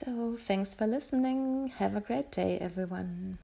So, thanks for listening. Have a great day, everyone.